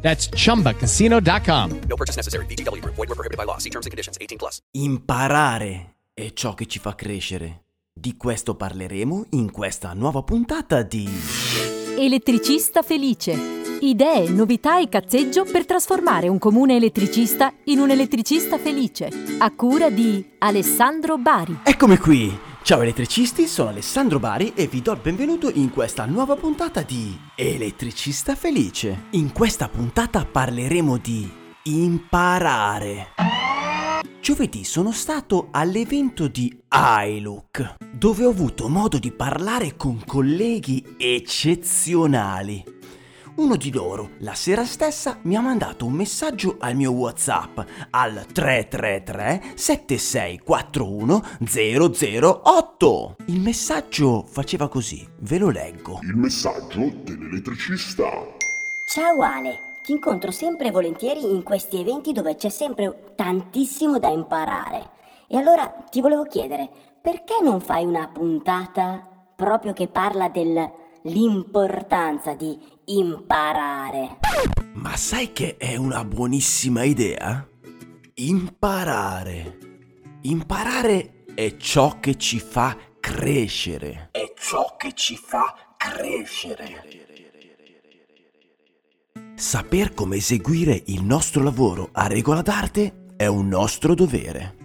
That's chumbacasino.com. No purchase necessary. VGW Group. Void were prohibited by law. See terms and conditions. 18 plus. Imparare è ciò che ci fa crescere. Di questo parleremo in questa nuova puntata di Elettricista felice. Idee, novità e cazzeggio per trasformare un comune elettricista in un elettricista felice. A cura di Alessandro Bari. Eccomi qui! Ciao elettricisti, sono Alessandro Bari e vi do il benvenuto in questa nuova puntata di Elettricista Felice. In questa puntata parleremo di imparare. Giovedì sono stato all'evento di iLook, dove ho avuto modo di parlare con colleghi eccezionali. Uno di loro, la sera stessa, mi ha mandato un messaggio al mio WhatsApp al 333 7641 008. Il messaggio faceva così, ve lo leggo. Il messaggio dell'elettricista. Ciao Ale, ti incontro sempre volentieri in questi eventi dove c'è sempre tantissimo da imparare. E allora ti volevo chiedere, perché non fai una puntata proprio che parla dell'importanza di imparare? Ma sai che è una buonissima idea? Imparare. Imparare è ciò che ci fa crescere. È ciò che ci fa crescere. Saper come eseguire il nostro lavoro a regola d'arte è un nostro dovere.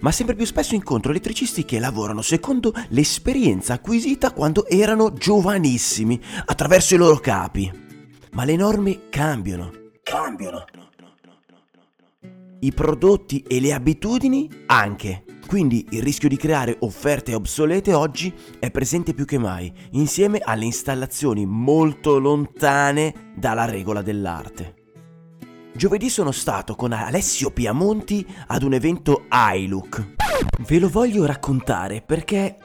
Ma sempre più spesso incontro elettricisti che lavorano secondo l'esperienza acquisita quando erano giovanissimi, attraverso i loro capi. Ma le norme cambiano, cambiano. I prodotti e le abitudini anche. Quindi il rischio di creare offerte obsolete oggi è presente più che mai, insieme alle installazioni molto lontane dalla regola dell'arte. Giovedì sono stato con Alessio Piamonti ad un evento iLook. Ve lo voglio raccontare perché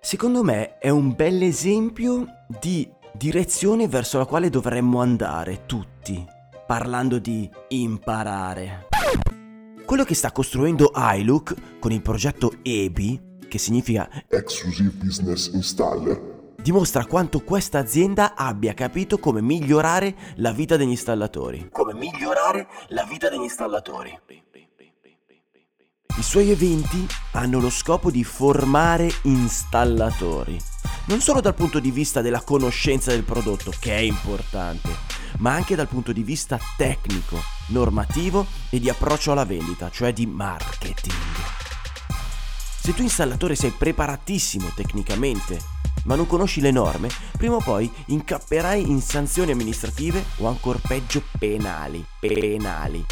secondo me è un bel esempio di direzione verso la quale dovremmo andare tutti, parlando di imparare. Quello che sta costruendo iLook con il progetto EBI, che significa Exclusive Business Installer. Dimostra quanto questa azienda abbia capito come migliorare la vita degli installatori. Come migliorare la vita degli installatori. I suoi eventi hanno lo scopo di formare installatori, non solo dal punto di vista della conoscenza del prodotto, che è importante, ma anche dal punto di vista tecnico, normativo e di approccio alla vendita, cioè di marketing. Se tu installatore sei preparatissimo tecnicamente, ma non conosci le norme, prima o poi incapperai in sanzioni amministrative o ancora peggio penali. Penali.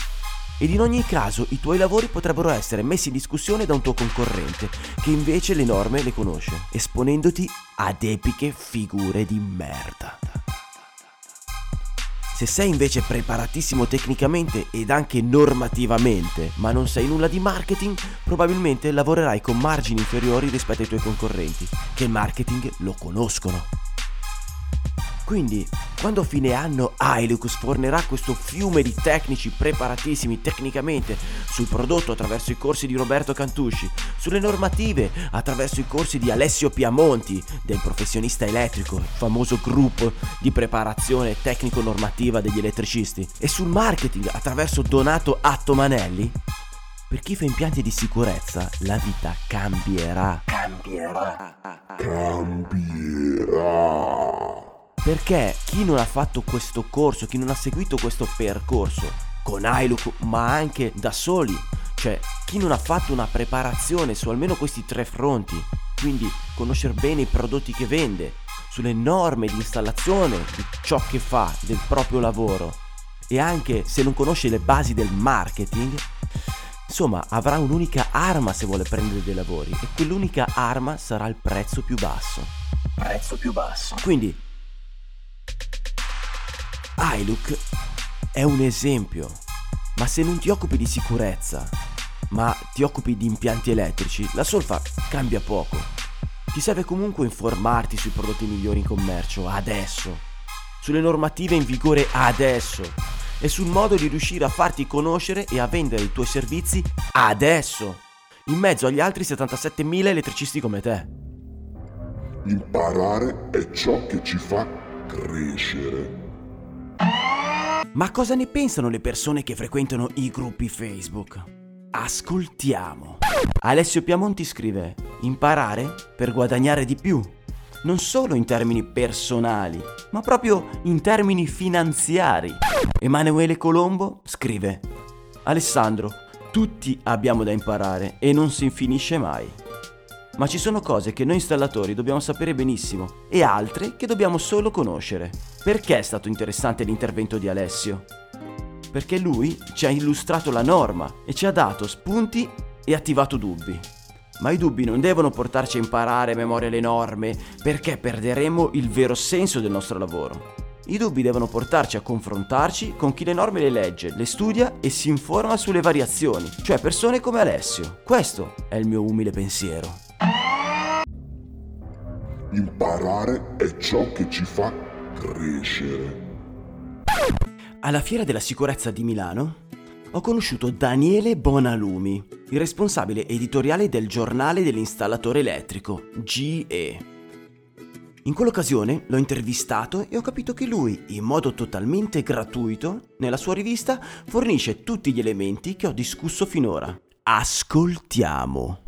Ed in ogni caso i tuoi lavori potrebbero essere messi in discussione da un tuo concorrente, che invece le norme le conosce, esponendoti ad epiche figure di merda. Se sei invece preparatissimo tecnicamente ed anche normativamente, ma non sai nulla di marketing, probabilmente lavorerai con margini inferiori rispetto ai tuoi concorrenti, che il marketing lo conoscono. Quindi, quando a fine anno Hilux fornerà questo fiume di tecnici preparatissimi tecnicamente sul prodotto attraverso i corsi di Roberto Cantusci, sulle normative attraverso i corsi di Alessio Piamonti, del professionista elettrico, il famoso gruppo di preparazione tecnico-normativa degli elettricisti, e sul marketing attraverso Donato Attomanelli, per chi fa impianti di sicurezza la vita cambierà. Cambierà. Cambierà. Perché chi non ha fatto questo corso, chi non ha seguito questo percorso con iLook, ma anche da soli, cioè chi non ha fatto una preparazione su almeno questi tre fronti, quindi conoscere bene i prodotti che vende, sulle norme di installazione di ciò che fa, del proprio lavoro, e anche se non conosce le basi del marketing, insomma avrà un'unica arma se vuole prendere dei lavori e quell'unica arma sarà il prezzo più basso. Prezzo più basso. Quindi iLook è un esempio, ma se non ti occupi di sicurezza, ma ti occupi di impianti elettrici, la solfa cambia poco. Ti serve comunque informarti sui prodotti migliori in commercio adesso, sulle normative in vigore adesso e sul modo di riuscire a farti conoscere e a vendere i tuoi servizi adesso, in mezzo agli altri 77.000 elettricisti come te. Imparare è ciò che ci fa crescere. Ma cosa ne pensano le persone che frequentano i gruppi Facebook? Ascoltiamo. Alessio Piamonti scrive: Imparare per guadagnare di più. Non solo in termini personali, ma proprio in termini finanziari. Emanuele Colombo scrive: Alessandro, tutti abbiamo da imparare e non si finisce mai. Ma ci sono cose che noi installatori dobbiamo sapere benissimo e altre che dobbiamo solo conoscere. Perché è stato interessante l'intervento di Alessio? Perché lui ci ha illustrato la norma e ci ha dato spunti e attivato dubbi. Ma i dubbi non devono portarci a imparare a memoria le norme perché perderemo il vero senso del nostro lavoro. I dubbi devono portarci a confrontarci con chi le norme le legge, le studia e si informa sulle variazioni, cioè persone come Alessio. Questo è il mio umile pensiero. Imparare è ciò che ci fa crescere. Alla Fiera della Sicurezza di Milano ho conosciuto Daniele Bonalumi, il responsabile editoriale del giornale dell'installatore elettrico, GE. In quell'occasione l'ho intervistato e ho capito che lui, in modo totalmente gratuito, nella sua rivista fornisce tutti gli elementi che ho discusso finora. Ascoltiamo.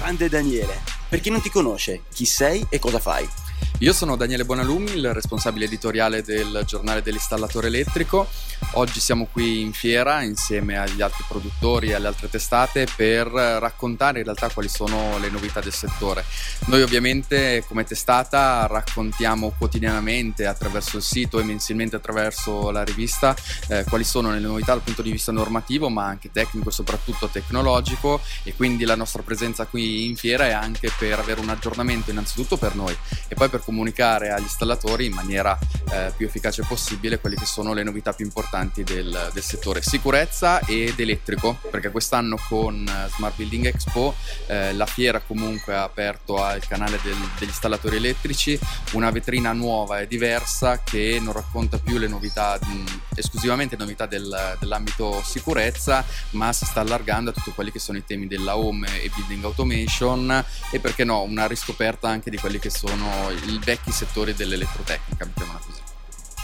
Grande Daniele, per chi non ti conosce, chi sei e cosa fai? Io sono Daniele Bonalumi, il responsabile editoriale del giornale dell'installatore elettrico. Oggi siamo qui in fiera insieme agli altri produttori e alle altre testate per raccontare in realtà quali sono le novità del settore. Noi ovviamente come testata raccontiamo quotidianamente attraverso il sito e mensilmente attraverso la rivista eh, quali sono le novità dal punto di vista normativo ma anche tecnico e soprattutto tecnologico e quindi la nostra presenza qui in fiera è anche per avere un aggiornamento innanzitutto per noi e poi per comunicare agli installatori in maniera eh, più efficace possibile quelle che sono le novità più importanti del, del settore. Sicurezza ed elettrico perché quest'anno con eh, Smart Building Expo eh, la fiera comunque ha aperto al canale del, degli installatori elettrici una vetrina nuova e diversa che non racconta più le novità mh, esclusivamente novità del, dell'ambito sicurezza ma si sta allargando a tutti quelli che sono i temi della home e building automation e perché no una riscoperta anche di quelli che sono i vecchi settori dell'elettrotecnica, mettiamola così.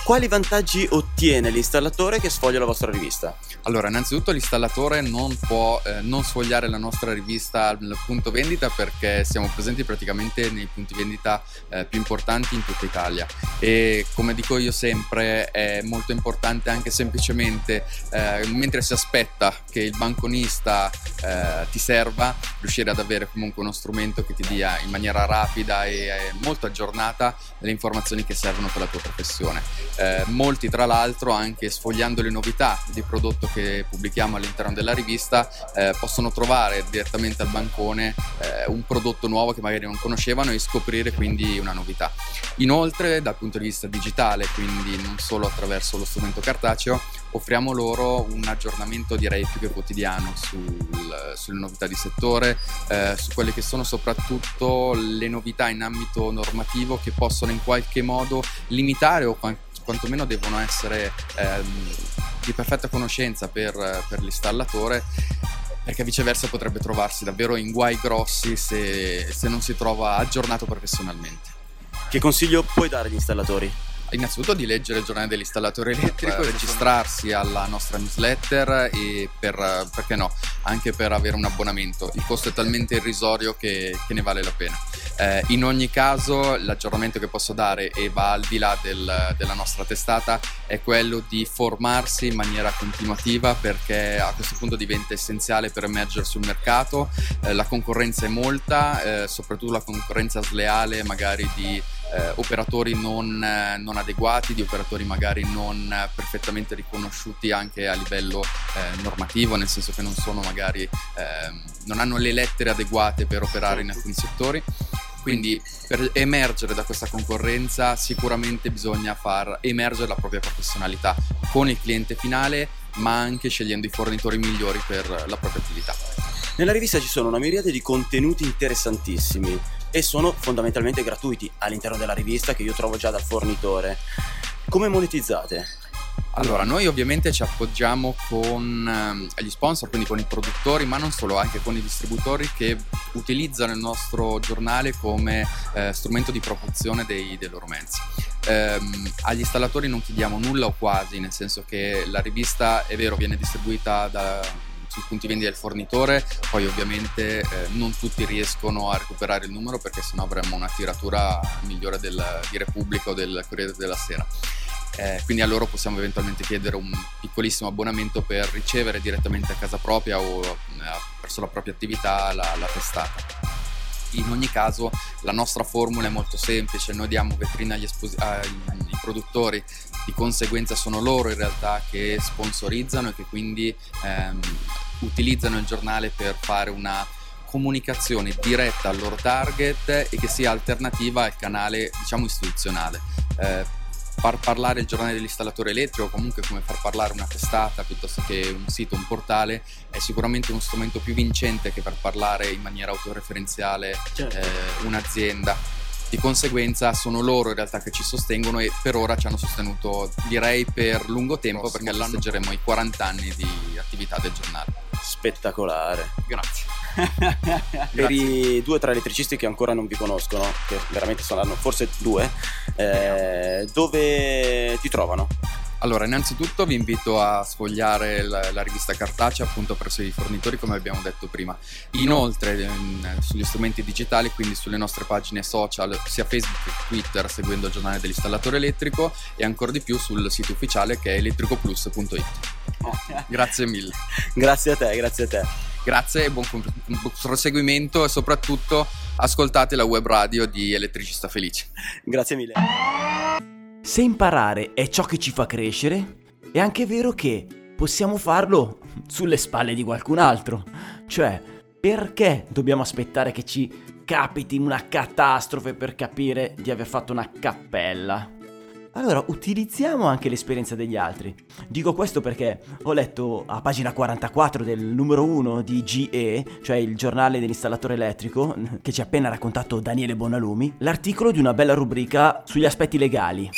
Quali vantaggi ottiene l'installatore che sfoglia la vostra rivista? Allora, innanzitutto l'installatore non può eh, non sfogliare la nostra rivista al punto vendita perché siamo presenti praticamente nei punti vendita eh, più importanti in tutta Italia e come dico io sempre è molto importante anche semplicemente eh, mentre si aspetta che il banconista eh, ti serva riuscire ad avere comunque uno strumento che ti dia in maniera rapida e molto aggiornata le informazioni che servono per la tua professione eh, molti tra l'altro anche sfogliando le novità di prodotto che pubblichiamo all'interno della rivista eh, possono trovare direttamente al bancone eh, un prodotto nuovo che magari non conoscevano e scoprire quindi una novità. Inoltre dal punto di vista digitale, quindi non solo attraverso lo strumento cartaceo, offriamo loro un aggiornamento direi più che quotidiano sul, sulle novità di settore, eh, su quelle che sono soprattutto le novità in ambito normativo che possono in qualche modo limitare o quantomeno devono essere ehm, di perfetta conoscenza per, per l'installatore perché viceversa potrebbe trovarsi davvero in guai grossi se, se non si trova aggiornato professionalmente. Che consiglio puoi dare agli installatori? Innanzitutto di leggere il giornale dell'installatore elettrico, registrarsi alla nostra newsletter e per, perché no, anche per avere un abbonamento. Il costo è talmente irrisorio che, che ne vale la pena. Eh, in ogni caso l'aggiornamento che posso dare e va al di là del, della nostra testata è quello di formarsi in maniera continuativa perché a questo punto diventa essenziale per emergere sul mercato. Eh, la concorrenza è molta, eh, soprattutto la concorrenza sleale magari di eh, operatori non, eh, non, adeguati, di operatori magari non perfettamente riconosciuti anche a livello eh, normativo, nel senso che non sono magari, ehm, non hanno le lettere adeguate per operare in alcuni settori. Quindi per emergere da questa concorrenza sicuramente bisogna far emergere la propria professionalità con il cliente finale, ma anche scegliendo i fornitori migliori per la propria attività. Nella rivista ci sono una miriade di contenuti interessantissimi e sono fondamentalmente gratuiti all'interno della rivista che io trovo già dal fornitore. Come monetizzate? Allora, noi ovviamente ci appoggiamo con ehm, gli sponsor, quindi con i produttori, ma non solo, anche con i distributori che utilizzano il nostro giornale come eh, strumento di promozione dei, dei loro mezzi. Ehm, agli installatori non chiediamo nulla o quasi, nel senso che la rivista, è vero, viene distribuita da, sui punti vendita del fornitore, poi ovviamente eh, non tutti riescono a recuperare il numero perché sennò avremmo una tiratura migliore del, di Repubblica o del Corriere della Sera eh, quindi a loro possiamo eventualmente chiedere un piccolissimo abbonamento per ricevere direttamente a casa propria o eh, verso la propria attività la, la testata. In ogni caso la nostra formula è molto semplice, noi diamo vetrina agli espos- ai produttori, di conseguenza sono loro in realtà che sponsorizzano e che quindi ehm, utilizzano il giornale per fare una comunicazione diretta al loro target e che sia alternativa al canale diciamo istituzionale. Eh, far parlare il giornale dell'installatore elettrico, comunque come far parlare una testata piuttosto che un sito, un portale, è sicuramente uno strumento più vincente che far parlare in maniera autoreferenziale certo. eh, un'azienda. Di conseguenza sono loro in realtà che ci sostengono e per ora ci hanno sostenuto direi per lungo tempo perché festeggeremo i 40 anni di attività del giornale. Spettacolare. Grazie. per i due o tre elettricisti che ancora non vi conoscono, che veramente saranno forse due, eh, dove ti trovano? Allora, innanzitutto vi invito a sfogliare la, la, rivista cartacea appunto presso i fornitori come abbiamo detto prima. Inoltre in, sugli strumenti digitali, quindi sulle nostre pagine social, sia Facebook che Twitter, seguendo il giornale dell'installatore elettrico e ancora di più sul sito ufficiale che è elettricoplus.it. Grazie mille. grazie a te, grazie a te. Grazie e buon proseguimento e soprattutto ascoltate la web radio di Elettricista Felice. Grazie mille. Se imparare è ciò che ci fa crescere, è anche vero che possiamo farlo sulle spalle di qualcun altro. Cioè, perché dobbiamo aspettare che ci capiti una catastrofe per capire di aver fatto una cappella? Allora, utilizziamo anche l'esperienza degli altri. Dico questo perché ho letto a pagina 44 del numero 1 di GE, cioè il giornale dell'installatore elettrico, che ci ha appena raccontato Daniele Bonalumi, l'articolo di una bella rubrica sugli aspetti legali.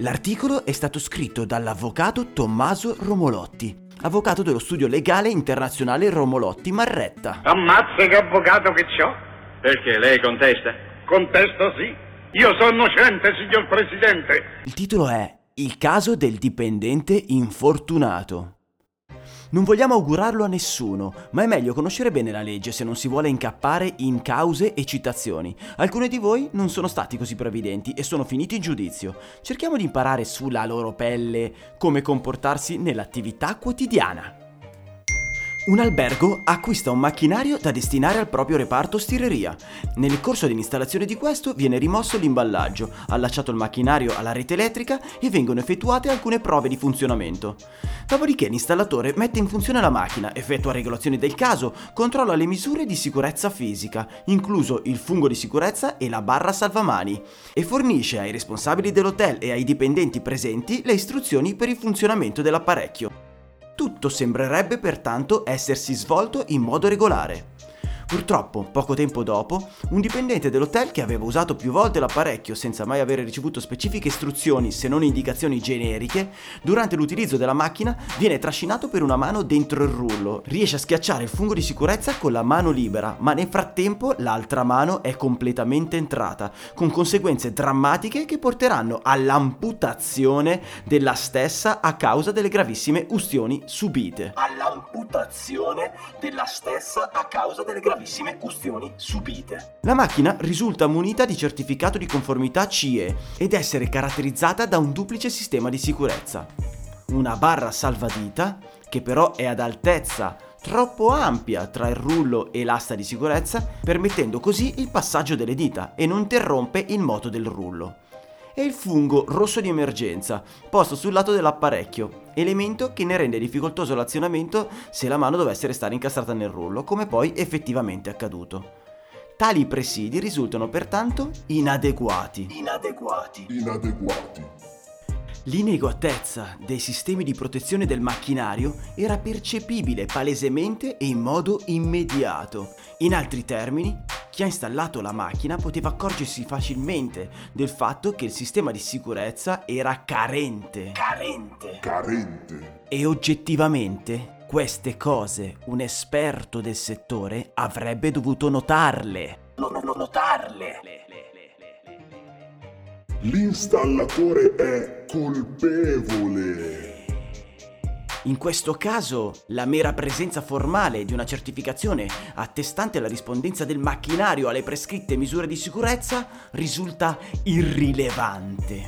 L'articolo è stato scritto dall'avvocato Tommaso Romolotti, avvocato dello studio legale internazionale Romolotti Marretta. Ammazza che avvocato che c'ho! Perché lei contesta? Contesto sì. Io sono innocente, signor Presidente. Il titolo è Il caso del dipendente infortunato. Non vogliamo augurarlo a nessuno, ma è meglio conoscere bene la legge se non si vuole incappare in cause e citazioni. Alcuni di voi non sono stati così previdenti e sono finiti in giudizio. Cerchiamo di imparare sulla loro pelle come comportarsi nell'attività quotidiana. Un albergo acquista un macchinario da destinare al proprio reparto stireria. Nel corso dell'installazione di questo viene rimosso l'imballaggio, allacciato il macchinario alla rete elettrica e vengono effettuate alcune prove di funzionamento. Dopodiché l'installatore mette in funzione la macchina, effettua regolazioni del caso, controlla le misure di sicurezza fisica, incluso il fungo di sicurezza e la barra salvamani, e fornisce ai responsabili dell'hotel e ai dipendenti presenti le istruzioni per il funzionamento dell'apparecchio. Tutto sembrerebbe pertanto essersi svolto in modo regolare. Purtroppo, poco tempo dopo, un dipendente dell'hotel che aveva usato più volte l'apparecchio senza mai avere ricevuto specifiche istruzioni se non indicazioni generiche, durante l'utilizzo della macchina viene trascinato per una mano dentro il rullo. Riesce a schiacciare il fungo di sicurezza con la mano libera, ma nel frattempo l'altra mano è completamente entrata, con conseguenze drammatiche che porteranno all'amputazione della stessa a causa delle gravissime ustioni subite. All'amputazione della stessa a causa delle gravissime gravissime ustioni subite. La macchina risulta munita di certificato di conformità CE ed essere caratterizzata da un duplice sistema di sicurezza. Una barra salvadita, che però è ad altezza troppo ampia tra il rullo e l'asta di sicurezza, permettendo così il passaggio delle dita e non interrompe il moto del rullo e il fungo rosso di emergenza, posto sul lato dell'apparecchio, elemento che ne rende difficoltoso l'azionamento se la mano dovesse restare incastrata nel rullo, come poi effettivamente accaduto. Tali presidi risultano pertanto inadeguati. Inadeguati. Inadeguati. L'inadeguatezza dei sistemi di protezione del macchinario era percepibile palesemente e in modo immediato. In altri termini, chi ha installato la macchina poteva accorgersi facilmente del fatto che il sistema di sicurezza era carente. Carente. Carente. E oggettivamente queste cose un esperto del settore avrebbe dovuto notarle. Non, non notarle. L'installatore è colpevole. In questo caso, la mera presenza formale di una certificazione attestante la rispondenza del macchinario alle prescritte misure di sicurezza risulta irrilevante.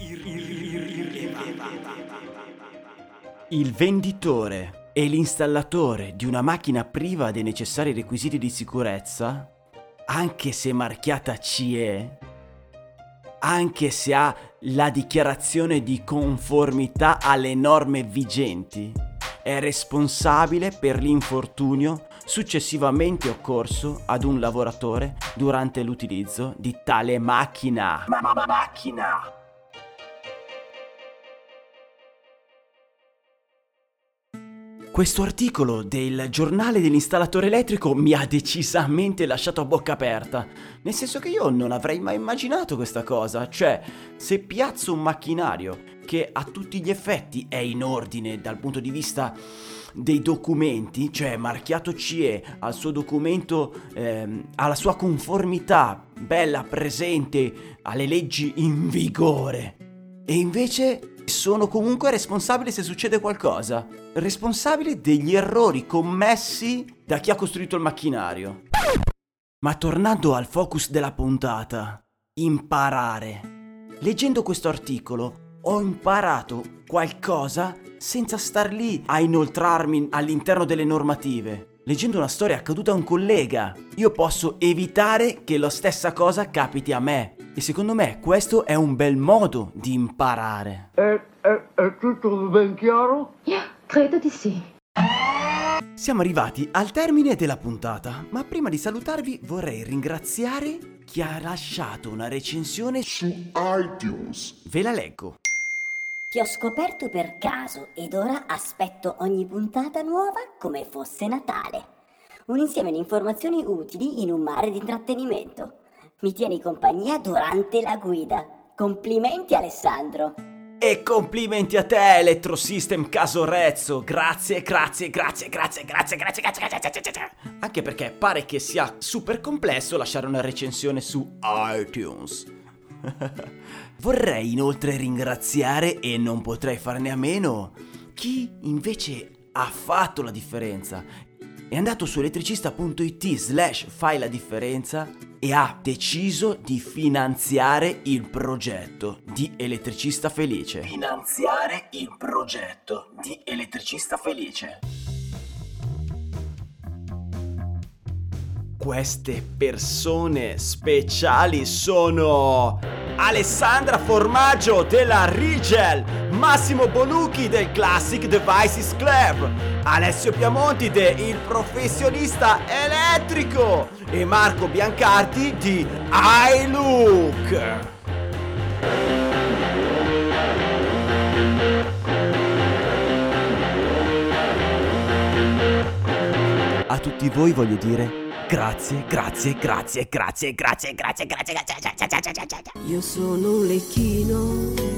Il venditore e l'installatore di una macchina priva dei necessari requisiti di sicurezza, anche se marchiata CE, anche se ha la dichiarazione di conformità alle norme vigenti, è responsabile per l'infortunio successivamente occorso ad un lavoratore durante l'utilizzo di tale macchina. Ma, ma, ma macchina. Questo articolo del giornale dell'installatore elettrico mi ha decisamente lasciato a bocca aperta, nel senso che io non avrei mai immaginato questa cosa, cioè se piazzo un macchinario che a tutti gli effetti è in ordine dal punto di vista dei documenti, cioè marchiato CE al suo documento, ehm, alla sua conformità, bella, presente alle leggi in vigore. E invece sono comunque responsabile se succede qualcosa. Responsabile degli errori commessi da chi ha costruito il macchinario. Ma tornando al focus della puntata, imparare. Leggendo questo articolo ho imparato qualcosa senza star lì a inoltrarmi all'interno delle normative. Leggendo una storia accaduta a un collega, io posso evitare che la stessa cosa capiti a me. E secondo me questo è un bel modo di imparare. È, è, è tutto ben chiaro? Credo di sì. Siamo arrivati al termine della puntata, ma prima di salutarvi vorrei ringraziare chi ha lasciato una recensione su iTunes. Ve la leggo. Ti ho scoperto per caso ed ora aspetto ogni puntata nuova come fosse Natale. Un insieme di informazioni utili in un mare di intrattenimento. Mi tieni compagnia durante la guida. Complimenti Alessandro. E complimenti a te, Electrosystem Casorezzo. Grazie, grazie, grazie, grazie, grazie, grazie, grazie, grazie, grazie, grazie. Anche perché pare che sia super complesso lasciare una recensione su iTunes. Vorrei inoltre ringraziare, e non potrei farne a meno, chi invece ha fatto la differenza. È andato su elettricista.it slash fai la differenza e ha deciso di finanziare il progetto di Elettricista Felice. Finanziare il progetto di Elettricista Felice. Queste persone speciali sono Alessandra Formaggio della Rigel, Massimo Bolucchi del Classic Devices Club, Alessio Piamonti de Il Professionista Elettrico e Marco Biancardi di iLook. A tutti voi voglio dire grazie, grazie, grazie, grazie, grazie, grazie, grazie, grazie, grazie, grazie, grazie. Io sono un lecchino.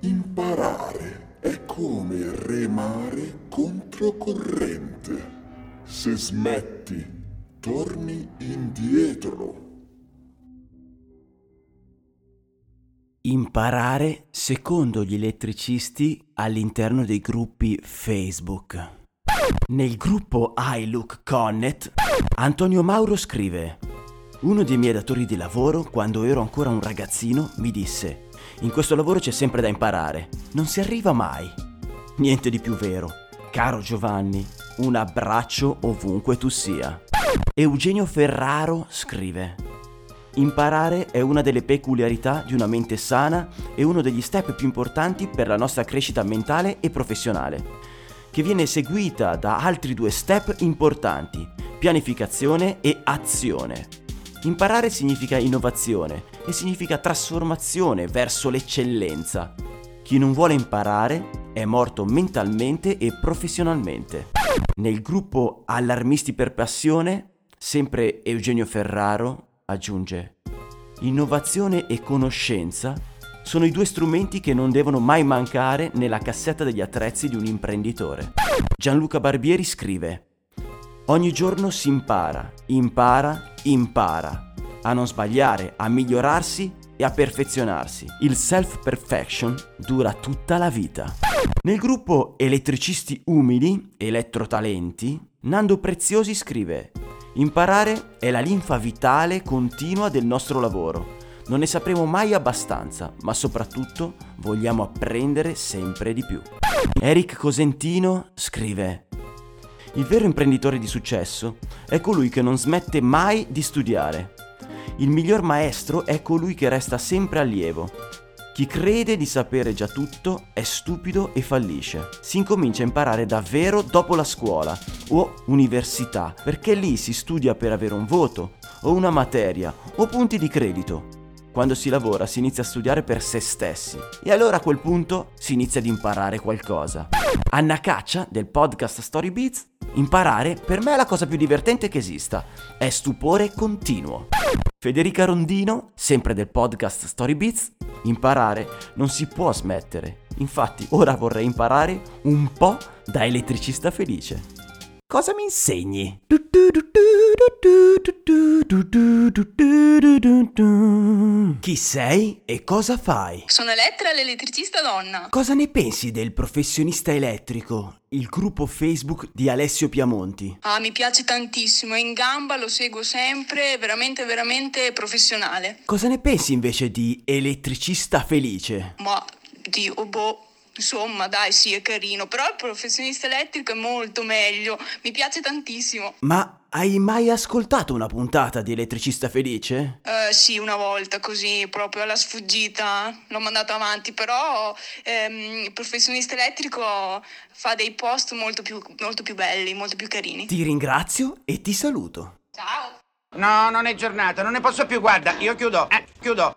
Imparare è come remare controcorrente. Se smetti, torni indietro. Imparare secondo gli elettricisti all'interno dei gruppi Facebook. Nel gruppo iLook Connet, Antonio Mauro scrive: Uno dei miei datori di lavoro, quando ero ancora un ragazzino, mi disse: In questo lavoro c'è sempre da imparare, non si arriva mai. Niente di più vero. Caro Giovanni, un abbraccio ovunque tu sia. Eugenio Ferraro scrive: Imparare è una delle peculiarità di una mente sana e uno degli step più importanti per la nostra crescita mentale e professionale, che viene seguita da altri due step importanti, pianificazione e azione. Imparare significa innovazione e significa trasformazione verso l'eccellenza. Chi non vuole imparare è morto mentalmente e professionalmente. Nel gruppo Allarmisti per Passione, sempre Eugenio Ferraro aggiunge, innovazione e conoscenza sono i due strumenti che non devono mai mancare nella cassetta degli attrezzi di un imprenditore. Gianluca Barbieri scrive, ogni giorno si impara, impara, impara, a non sbagliare, a migliorarsi e a perfezionarsi. Il self-perfection dura tutta la vita. Nel gruppo Elettricisti Umili, Elettrotalenti, Nando Preziosi scrive Imparare è la linfa vitale continua del nostro lavoro. Non ne sapremo mai abbastanza, ma soprattutto vogliamo apprendere sempre di più. Eric Cosentino scrive Il vero imprenditore di successo è colui che non smette mai di studiare. Il miglior maestro è colui che resta sempre allievo. Chi crede di sapere già tutto è stupido e fallisce. Si incomincia a imparare davvero dopo la scuola o università, perché lì si studia per avere un voto o una materia o punti di credito. Quando si lavora si inizia a studiare per se stessi e allora a quel punto si inizia ad imparare qualcosa. Anna Caccia del podcast Story Beats, imparare per me è la cosa più divertente che esista, è stupore continuo. Federica Rondino, sempre del podcast Story Beats, imparare non si può smettere. Infatti ora vorrei imparare un po' da elettricista felice. Cosa mi insegni? Chi sei e cosa fai? Sono Elettra, l'elettricista donna. Cosa ne pensi del professionista elettrico, il gruppo Facebook di Alessio Piamonti? Ah, mi piace tantissimo, è in gamba, lo seguo sempre, è veramente, veramente professionale. Cosa ne pensi invece di elettricista felice? Ma, Dio, boh. Insomma, dai, sì, è carino, però il professionista elettrico è molto meglio, mi piace tantissimo. Ma hai mai ascoltato una puntata di Elettricista Felice? Uh, sì, una volta così, proprio alla sfuggita, l'ho mandato avanti, però ehm, il professionista elettrico fa dei post molto più, molto più belli, molto più carini. Ti ringrazio e ti saluto. Ciao. No, non è giornata, non ne posso più, guarda, io chiudo, eh, chiudo.